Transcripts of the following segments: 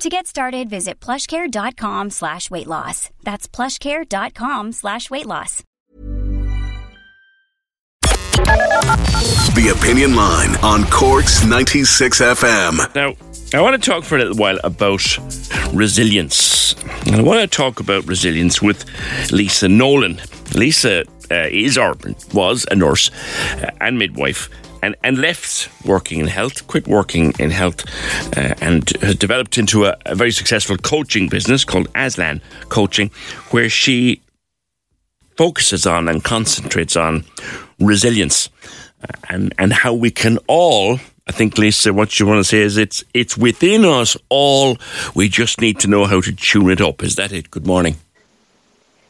To get started, visit plushcare.com slash weight loss. That's plushcare.com slash weight loss. The Opinion Line on Cork's 96 FM. Now, I want to talk for a little while about resilience. And I want to talk about resilience with Lisa Nolan. Lisa uh, is or was a nurse uh, and midwife and, and left working in health, quit working in health, uh, and has developed into a, a, very successful coaching business called Aslan Coaching, where she focuses on and concentrates on resilience uh, and, and how we can all. I think, Lisa, what you want to say is it's it's within us all. We just need to know how to tune it up. Is that it? Good morning.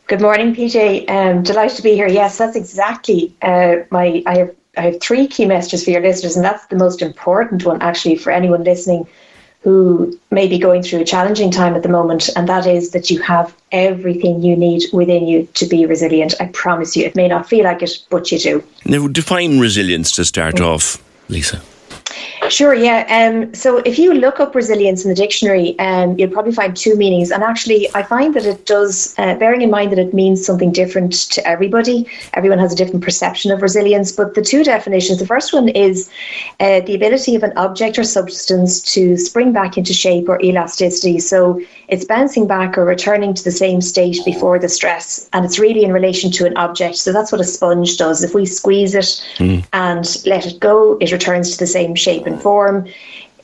Good morning, PJ. Um, delighted to be here. Yes, that's exactly uh, my. I have I have three key messages for your listeners, and that's the most important one actually for anyone listening who may be going through a challenging time at the moment, and that is that you have everything you need within you to be resilient. I promise you, it may not feel like it, but you do. Now, define resilience to start mm. off, Lisa. Sure, yeah. Um, so if you look up resilience in the dictionary, um, you'll probably find two meanings. And actually, I find that it does, uh, bearing in mind that it means something different to everybody, everyone has a different perception of resilience. But the two definitions the first one is uh, the ability of an object or substance to spring back into shape or elasticity. So it's bouncing back or returning to the same state before the stress. And it's really in relation to an object. So that's what a sponge does. If we squeeze it mm. and let it go, it returns to the same shape and form.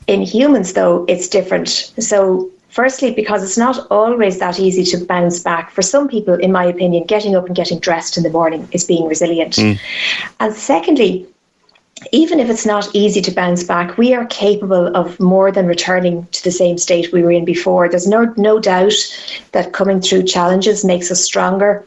In humans, though, it's different. So, firstly, because it's not always that easy to bounce back. For some people, in my opinion, getting up and getting dressed in the morning is being resilient. Mm. And secondly, even if it's not easy to bounce back, we are capable of more than returning to the same state we were in before. There's no no doubt that coming through challenges makes us stronger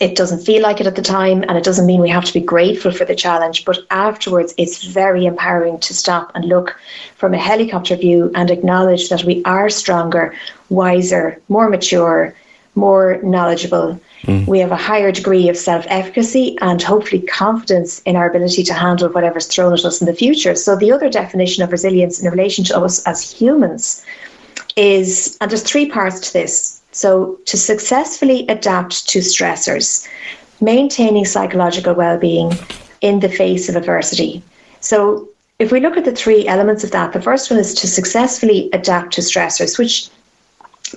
it doesn't feel like it at the time, and it doesn't mean we have to be grateful for the challenge. But afterwards, it's very empowering to stop and look from a helicopter view and acknowledge that we are stronger, wiser, more mature, more knowledgeable. Mm. We have a higher degree of self efficacy and hopefully confidence in our ability to handle whatever's thrown at us in the future. So, the other definition of resilience in relation to us as humans is, and there's three parts to this so, to successfully adapt to stressors, maintaining psychological well being in the face of adversity. So, if we look at the three elements of that, the first one is to successfully adapt to stressors, which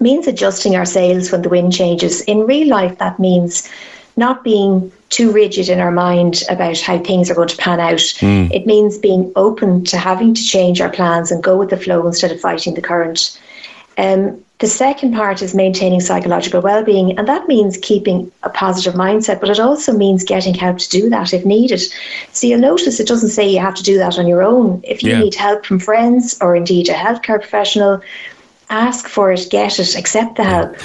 means adjusting our sails when the wind changes. In real life, that means not being too rigid in our mind about how things are going to pan out. Mm. It means being open to having to change our plans and go with the flow instead of fighting the current. Um, the second part is maintaining psychological well-being, and that means keeping a positive mindset, but it also means getting help to do that if needed. So you'll notice it doesn't say you have to do that on your own. If you yeah. need help from friends or indeed a healthcare professional, ask for it, get it, accept the help.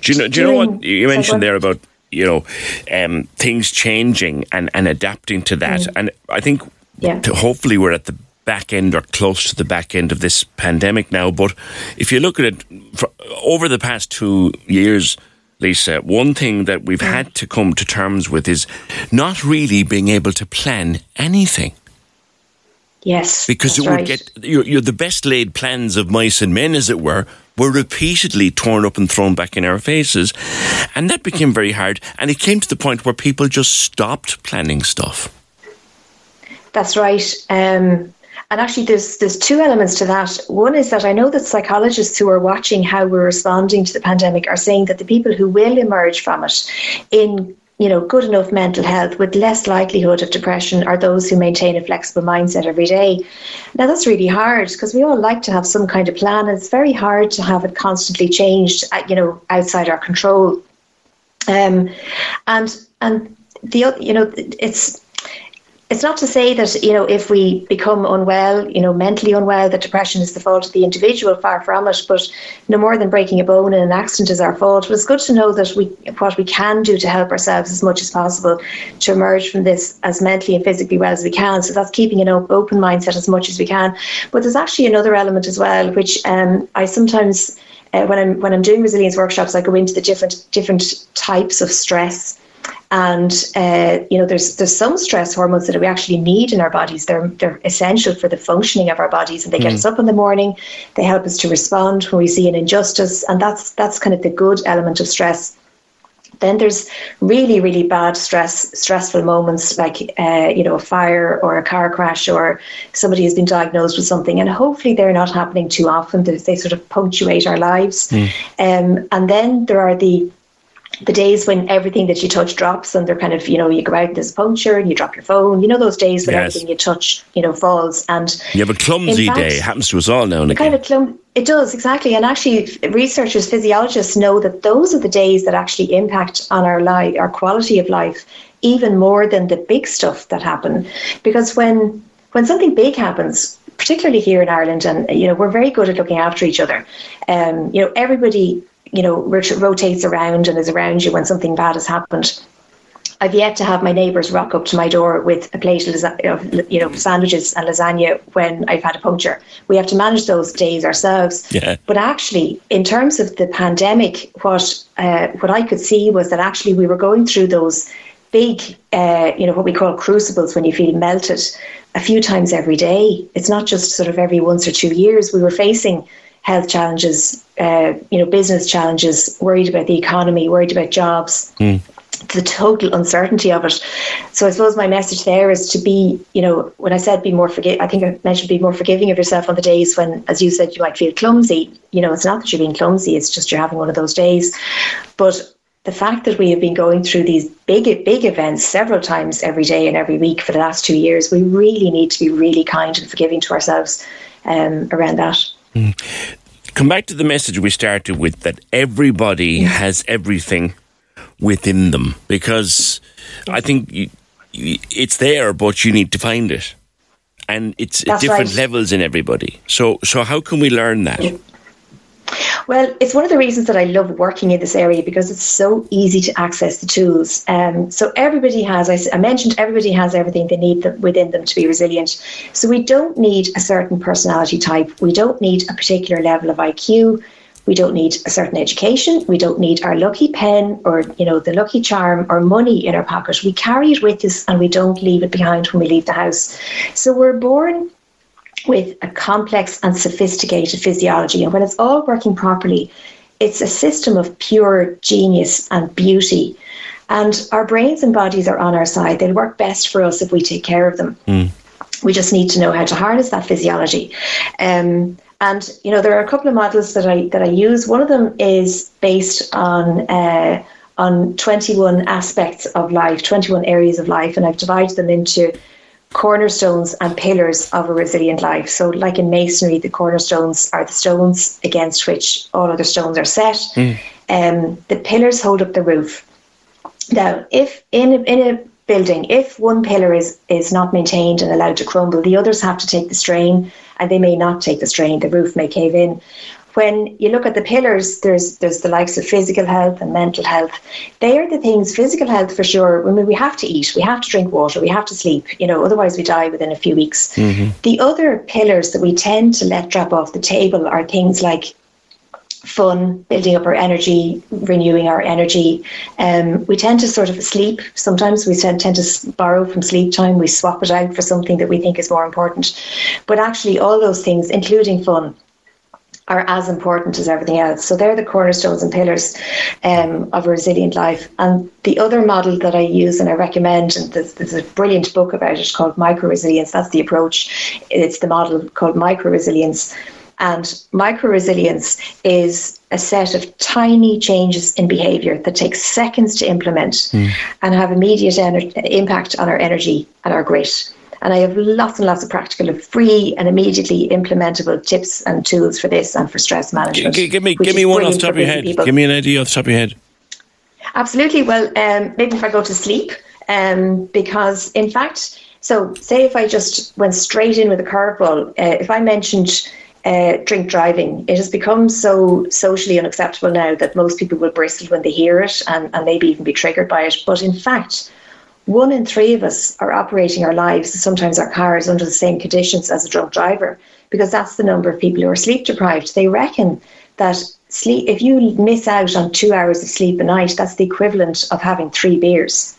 Do you know? Do you know what you mentioned there about you know um, things changing and and adapting to that? Mm. And I think yeah. hopefully we're at the back end or close to the back end of this pandemic now. But if you look at it over the past two years, Lisa, one thing that we've mm. had to come to terms with is not really being able to plan anything. Yes, because it would right. get you're, you're, the best laid plans of mice and men, as it were, were repeatedly torn up and thrown back in our faces, and that became very hard. And it came to the point where people just stopped planning stuff. That's right. Um, and actually, there's there's two elements to that. One is that I know that psychologists who are watching how we're responding to the pandemic are saying that the people who will emerge from it in you know, good enough mental health with less likelihood of depression are those who maintain a flexible mindset every day. Now, that's really hard because we all like to have some kind of plan. It's very hard to have it constantly changed, uh, you know, outside our control. Um, and and the other you know it's it's not to say that you know if we become unwell, you know, mentally unwell, that depression is the fault of the individual. Far from it. But no more than breaking a bone in an accident is our fault. But it's good to know that we what we can do to help ourselves as much as possible to emerge from this as mentally and physically well as we can. So that's keeping an open mindset as much as we can. But there's actually another element as well, which um, I sometimes. Uh, when I'm when I'm doing resilience workshops, I go into the different different types of stress and uh, you know there's there's some stress hormones that we actually need in our bodies. They're they're essential for the functioning of our bodies and they get mm. us up in the morning. They help us to respond when we see an injustice and that's that's kind of the good element of stress. Then there's really really bad stress stressful moments like uh, you know a fire or a car crash or somebody has been diagnosed with something and hopefully they're not happening too often. They, they sort of punctuate our lives. Mm. um, and then there are the the days when everything that you touch drops and they're kind of, you know, you go out, there's a puncture and you drop your phone, you know, those days when yes. everything you touch, you know, falls. And you have a clumsy fact, day. It happens to us all now and again. Kind of clum- it does, exactly. And actually, researchers, physiologists know that those are the days that actually impact on our life, our quality of life, even more than the big stuff that happen. Because when when something big happens, particularly here in Ireland, and you know, we're very good at looking after each other. Um, you know, everybody you know, rotates around and is around you when something bad has happened. I've yet to have my neighbours rock up to my door with a plate of, you know, sandwiches and lasagna when I've had a puncture. We have to manage those days ourselves. Yeah. But actually, in terms of the pandemic, what uh, what I could see was that actually we were going through those big, uh, you know, what we call crucibles when you feel melted a few times every day. It's not just sort of every once or two years. We were facing health challenges, uh, you know, business challenges, worried about the economy, worried about jobs. Mm. The total uncertainty of it. So I suppose my message there is to be, you know, when I said be more forgive, I think I mentioned be more forgiving of yourself on the days when, as you said, you might feel clumsy. You know, it's not that you're being clumsy; it's just you're having one of those days. But the fact that we have been going through these big, big events several times every day and every week for the last two years, we really need to be really kind and forgiving to ourselves um, around that. Mm. Come back to the message we started with that everybody has everything within them because I think you, you, it's there, but you need to find it, and it's That's different right. levels in everybody. So, so how can we learn that? Well, it's one of the reasons that I love working in this area because it's so easy to access the tools. Um, so everybody has, I, I, mentioned, everybody has everything they need within them to be resilient. So we don't need a certain personality type. We don't need a particular level of IQ. We don't need a certain education. We don't need our lucky pen or, you know, the lucky charm or money in our pocket. We carry it with us and we don't leave it behind when we leave the house. So we're born with a complex and sophisticated physiology. And when it's all working properly, it's a system of pure genius and beauty. And our brains and bodies are on our side. They'll work best for us if we take care of them. Mm. We just need to know how to harness that physiology. Um, and you know, there are a couple of models that I that I use. One of them is based on uh, on 21 aspects of life, 21 areas of life, and I've divided them into cornerstones and pillars of a resilient life. So, like in masonry, the cornerstones are the stones against which all other stones are set. Mm. Um, the pillars hold up the roof. Now, if in a, in a building, if one pillar is is not maintained and allowed to crumble, the others have to take the strain, and they may not take the strain. The roof may cave in when you look at the pillars, there's there's the likes of physical health and mental health. They are the things. Physical health for sure. I mean, we have to eat, we have to drink water, we have to sleep. You know, otherwise we die within a few weeks. Mm-hmm. The other pillars that we tend to let drop off the table are things like fun, building up our energy, renewing our energy. Um, we tend to sort of sleep. Sometimes we tend, tend to borrow from sleep time. We swap it out for something that we think is more important. But actually, all those things, including fun, are as important as everything else. So they're the cornerstones and pillars um, of a resilient life. And the other model that I use and I recommend, and there's, there's a brilliant book about it called Micro Resilience. That's the approach. It's the model called Micro Resilience. And micro resilience is a set of tiny changes in behavior that take seconds to implement mm. and have immediate ener- impact on our energy and our grit. And I have lots and lots of practical, free, and immediately implementable tips and tools for this and for stress management. G- give me, give me one off the top of your head. People. Give me an idea off the top of your head. Absolutely. Well, um, maybe if I go to sleep, um, because in fact, so say if I just went straight in with a curveball, uh, if I mentioned uh, drink driving, it has become so socially unacceptable now that most people will bristle when they hear it and, and maybe even be triggered by it. But in fact, one in three of us are operating our lives, sometimes our cars, under the same conditions as a drunk driver, because that's the number of people who are sleep deprived. They reckon that sleep, if you miss out on two hours of sleep a night, that's the equivalent of having three beers.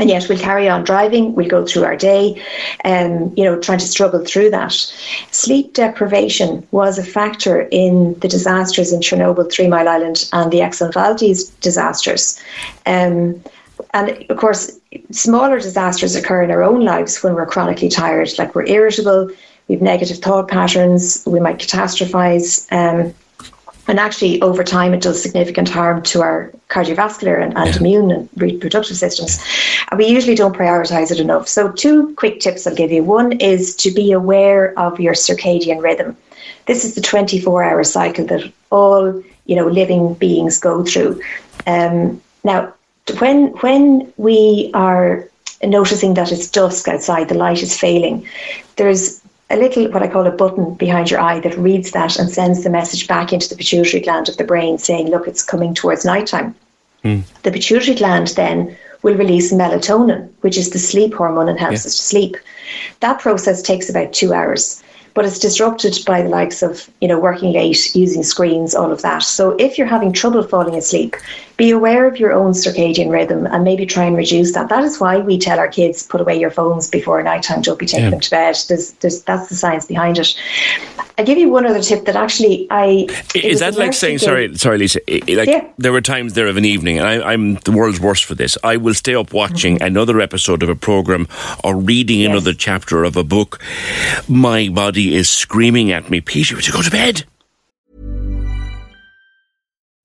And yet we'll carry on driving, we'll go through our day, um, you know, trying to struggle through that. Sleep deprivation was a factor in the disasters in Chernobyl, Three Mile Island, and the Exxon Valdez disasters. Um, and of course, smaller disasters occur in our own lives when we're chronically tired, like we're irritable, we have negative thought patterns, we might catastrophize. Um, and actually, over time, it does significant harm to our cardiovascular and, and immune and reproductive systems. And we usually don't prioritize it enough. So, two quick tips I'll give you. One is to be aware of your circadian rhythm. This is the 24 hour cycle that all you know living beings go through. Um, now, when when we are noticing that it's dusk outside, the light is failing, there's a little what I call a button behind your eye that reads that and sends the message back into the pituitary gland of the brain saying, look, it's coming towards nighttime. Mm. The pituitary gland then will release melatonin, which is the sleep hormone and helps yeah. us to sleep. That process takes about two hours but it's disrupted by the likes of you know working late using screens all of that so if you're having trouble falling asleep be aware of your own circadian rhythm and maybe try and reduce that that is why we tell our kids put away your phones before nighttime don't be taking yeah. them to bed there's, there's, that's the science behind it I give you one other tip that actually I is that like saying sorry sorry Lisa like yeah. there were times there of an evening and I, am the world's worst for this I will stay up watching mm-hmm. another episode of a program or reading yes. another chapter of a book my body is screaming at me Peter would you go to bed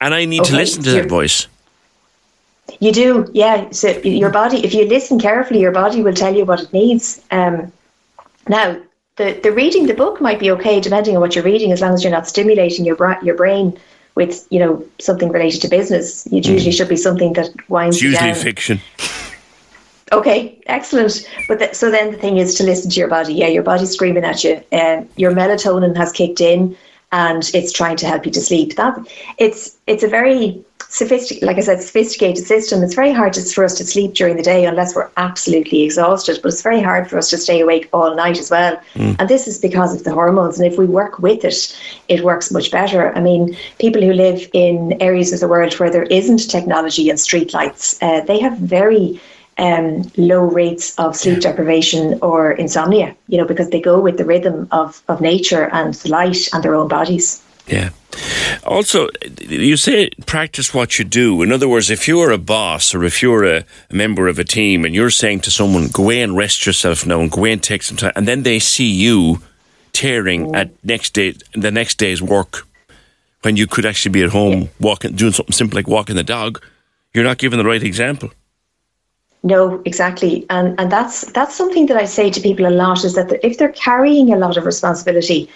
And I need okay. to listen to that voice. You do, yeah. So your body, if you listen carefully, your body will tell you what it needs. Um, now, the, the reading the book might be okay, depending on what you're reading, as long as you're not stimulating your bra- your brain with you know something related to business. It mm. usually should be something that winds. It's usually down. fiction. Okay, excellent. But th- so then the thing is to listen to your body. Yeah, your body's screaming at you. Um, your melatonin has kicked in and it's trying to help you to sleep. That it's it's a very sophisticated, like I said, sophisticated system. It's very hard just for us to sleep during the day unless we're absolutely exhausted. But it's very hard for us to stay awake all night as well. Mm. And this is because of the hormones. And if we work with it, it works much better. I mean, people who live in areas of the world where there isn't technology and streetlights, uh, they have very um, low rates of sleep deprivation or insomnia, you know, because they go with the rhythm of, of nature and the light and their own bodies. Yeah. Also, you say practice what you do. In other words, if you're a boss or if you're a, member of a team and you're saying to someone, go away and rest yourself now and go away and take some time, and then they see you tearing mm. at next day, the next day's work when you could actually be at home yeah. walking, doing something simple like walking the dog, you're not giving the right example. No, exactly, and and that's that's something that I say to people a lot is that if they're carrying a lot of responsibility,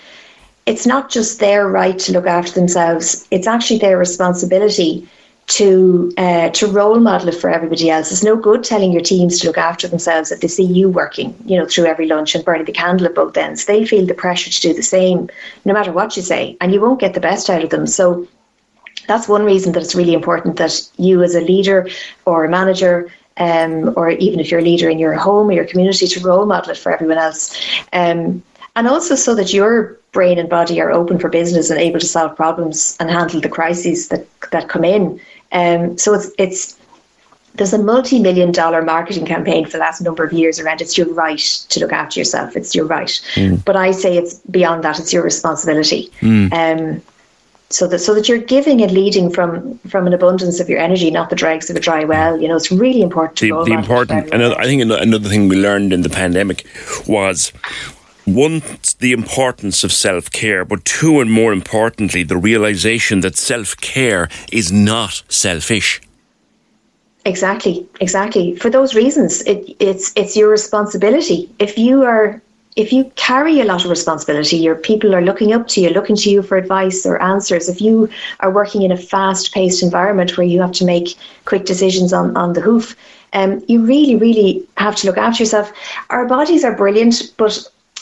it's not just their right to look after themselves; it's actually their responsibility to uh, to role model it for everybody else. It's no good telling your teams to look after themselves if they see you working, you know, through every lunch and burning the candle at both ends. They feel the pressure to do the same, no matter what you say, and you won't get the best out of them. So that's one reason that it's really important that you, as a leader or a manager, um, or even if you're a leader in your home or your community, to role model it for everyone else. Um, and also so that your brain and body are open for business and able to solve problems and handle the crises that that come in. Um, so it's it's there's a multi-million dollar marketing campaign for the last number of years around it's your right to look after yourself. It's your right, mm. but I say it's beyond that. It's your responsibility. Mm. Um, so that so that you're giving and leading from from an abundance of your energy, not the dregs of a dry well. You know, it's really important. the, the important. Another, I think another thing we learned in the pandemic was one, the importance of self care, but two, and more importantly, the realization that self care is not selfish. Exactly, exactly. For those reasons, it, it's it's your responsibility. If you are if you carry a lot of responsibility, your people are looking up to you, looking to you for advice or answers. If you are working in a fast paced environment where you have to make quick decisions on, on the hoof, um, you really, really have to look after yourself. Our bodies are brilliant, but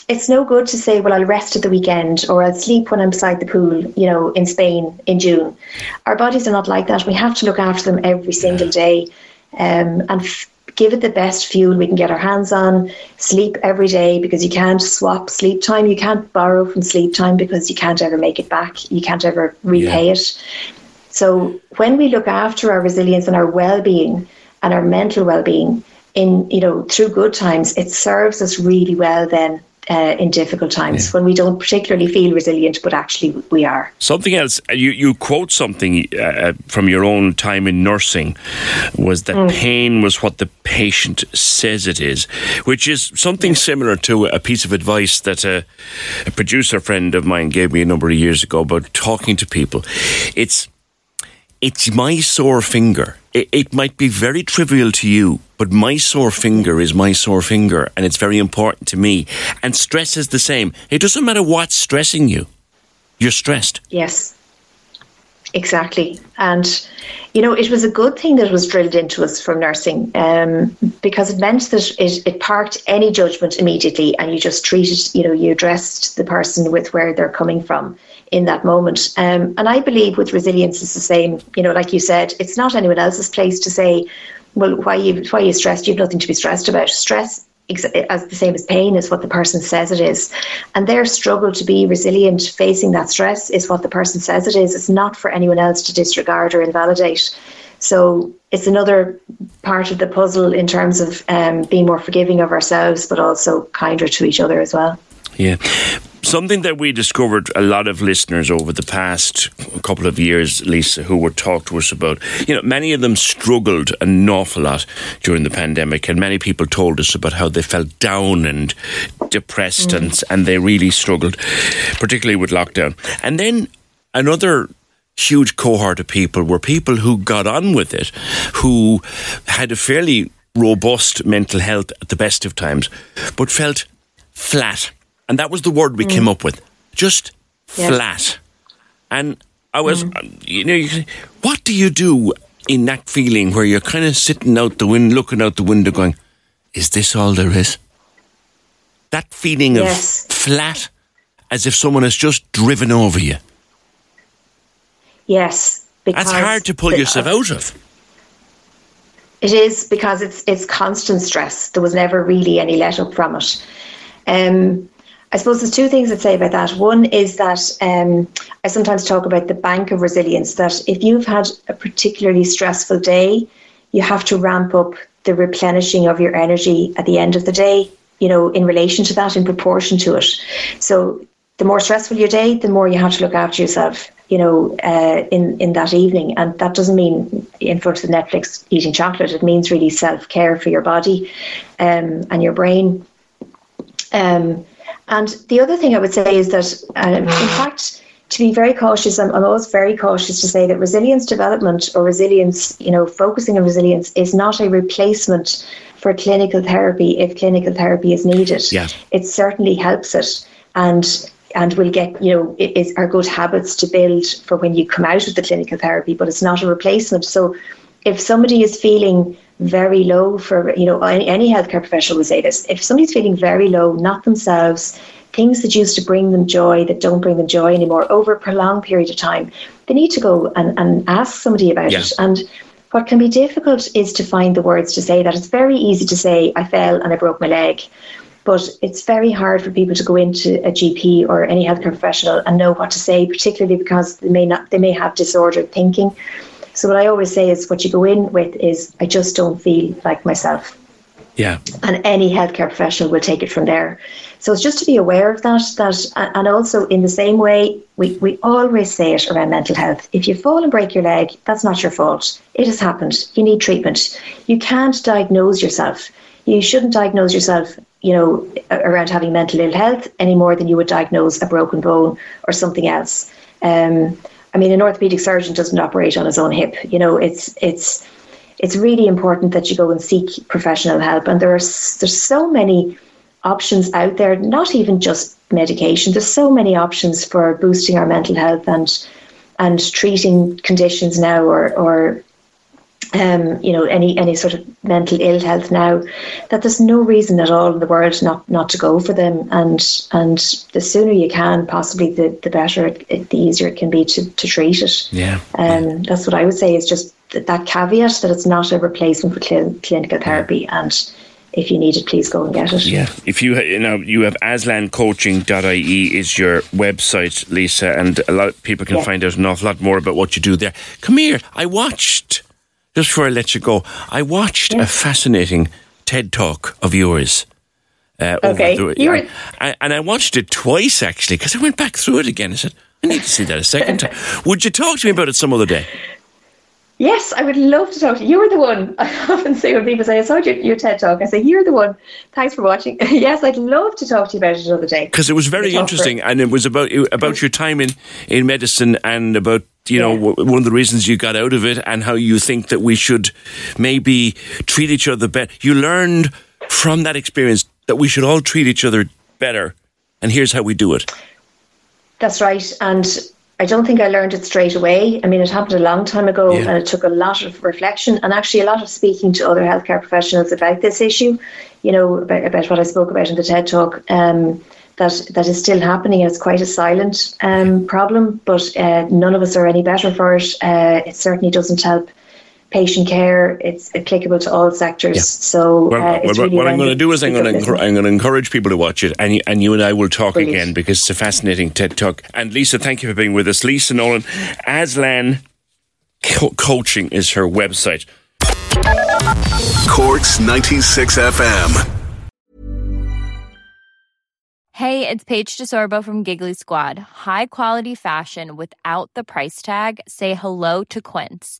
it's no good to say, well, I'll rest at the weekend or I'll sleep when I'm beside the pool, you know, in Spain in June. Our bodies are not like that. We have to look after them every single day um, and f- give it the best fuel we can get our hands on. Sleep every day because you can't swap sleep time. You can't borrow from sleep time because you can't ever make it back. You can't ever repay yeah. it. So when we look after our resilience and our well-being and our mental well-being in, you know, through good times, it serves us really well then uh, in difficult times yeah. when we don't particularly feel resilient, but actually we are. Something else, uh, you, you quote something uh, uh, from your own time in nursing was that mm. pain was what the patient says it is, which is something yeah. similar to a piece of advice that a, a producer friend of mine gave me a number of years ago about talking to people. It's it's my sore finger. It, it, might be very trivial to you, but my sore finger is my sore finger and it's very important to me. And stress is the same. It doesn't matter what's stressing you, you're stressed. Yes, exactly. And, you know, it was a good thing that was drilled into us from nursing um, because it meant that it, it parked any judgment immediately and you just treated, you know, you addressed the person with where they're coming from in that moment. Um, and I believe with resilience is the same. You know, like you said, it's not anyone else's place to say, well, why you why are you stressed? You've nothing to be stressed about. Stress as the same as pain is what the person says it is and their struggle to be resilient facing that stress is what the person says it is it's not for anyone else to disregard or invalidate so it's another part of the puzzle in terms of um, being more forgiving of ourselves but also kinder to each other as well yeah Something that we discovered a lot of listeners over the past couple of years, Lisa, who were talked to us about, you know, many of them struggled an awful lot during the pandemic, and many people told us about how they felt down and depressed mm. and, and they really struggled, particularly with lockdown. And then another huge cohort of people were people who got on with it, who had a fairly robust mental health at the best of times, but felt flat and that was the word we mm. came up with. Just yes. flat. And I was, mm. you know, you, what do you do in that feeling where you're kind of sitting out the window, looking out the window, going, "Is this all there is?" That feeling yes. of flat, as if someone has just driven over you. Yes, that's hard to pull yourself uh, out of. It is because it's it's constant stress. There was never really any let up from it. Um, I suppose there's two things I'd say about that. One is that um, I sometimes talk about the bank of resilience, that if you've had a particularly stressful day, you have to ramp up the replenishing of your energy at the end of the day, you know, in relation to that, in proportion to it. So the more stressful your day, the more you have to look after yourself, you know, uh, in, in that evening. And that doesn't mean in front of Netflix eating chocolate. It means really self care for your body um, and your brain. Um, and the other thing I would say is that, um, in fact, to be very cautious, I'm, I'm always very cautious to say that resilience development or resilience, you know, focusing on resilience is not a replacement for clinical therapy if clinical therapy is needed. Yeah. It certainly helps it. And and will get, you know, it is are good habits to build for when you come out of the clinical therapy, but it's not a replacement. So if somebody is feeling very low for, you know, any, any healthcare professional will say this, if somebody's feeling very low, not themselves, things that used to bring them joy that don't bring them joy anymore over a prolonged period of time, they need to go and, and ask somebody about Yes. it. And what can be difficult is to find the words to say that. It's very easy to say, I fell and I broke my leg. But it's very hard for people to go into a GP or any healthcare professional and know what to say, particularly because they may not they may have disordered thinking. So what I always say is what you go in with is I just don't feel like myself Yeah. and any healthcare professional will take it from there. So it's just to be aware of that. That and also in the same way, we, we always say it around mental health. If you fall and break your leg, that's not your fault. It has happened. You need treatment. You can't diagnose yourself. You shouldn't diagnose yourself, you know, around having mental ill health any more than you would diagnose a broken bone or something else. Um, I mean, an orthopedic surgeon doesn't operate on his own hip. You know, it's it's it's really important that you go and seek professional help. And there are there's so many options out there, not even just medication. There's so many options for boosting our mental health and and treating conditions now or or um, you know any any sort of mental ill health now that there's no reason at all in the world not not to go for them and and the sooner you can possibly the the better it, it, the easier it can be to, to treat it Yeah. um, that's what I would say is just th- that caveat that it's not a replacement for cl- clinical therapy and if you need it please go and get it Yeah. If you ha- you know you have aslancoaching.ie is your website, Lisa, and a lot of people can Yeah. find out an awful lot more about what you do there. Come here. I watched just before I let you go. I watched a fascinating TED talk of yours. Uh, Okay. the- You were- I, and I watched it twice actually because I went back through it again. I said, I need to see that a second time. Would you talk to me about it some other day? Yes, I would love to talk to you. You're the one. I often say when people say, I saw your, your TED talk, I say, You're the one. Thanks for watching. yes, I'd love to talk to you about it another day. because it was very We talked for- interesting, and it was about about mm-hmm. your time in in medicine and about you know Yeah. one of the reasons you got out of it and how you think that we should maybe treat each other better. You learned from that experience that we should all treat each other better, and here's how we do it. That's right. And I don't think I learned it straight away. I mean, it happened a long time ago Yeah. and it took a lot of reflection and actually a lot of speaking to other healthcare professionals about this issue, you know, about, about what I spoke about in the TED talk. Um, that, that is still happening. It's quite a silent um, problem, but uh, none of us are any better for it. Uh, it certainly doesn't help patient care. It's applicable to all sectors. Yeah. So Well, uh, it's what, really what I'm going to do is I'm going to. I'm going to encourage people to watch it, and you, and you and I will talk Brilliant. again because it's a fascinating TED talk. And Lisa, thank you for being with us. Lisa Nolan, Aslan Co- Coaching is her website. Corks 96 FM. Hey, it's Paige DeSorbo from Giggly Squad. High quality fashion without the price tag. Say hello to Quince.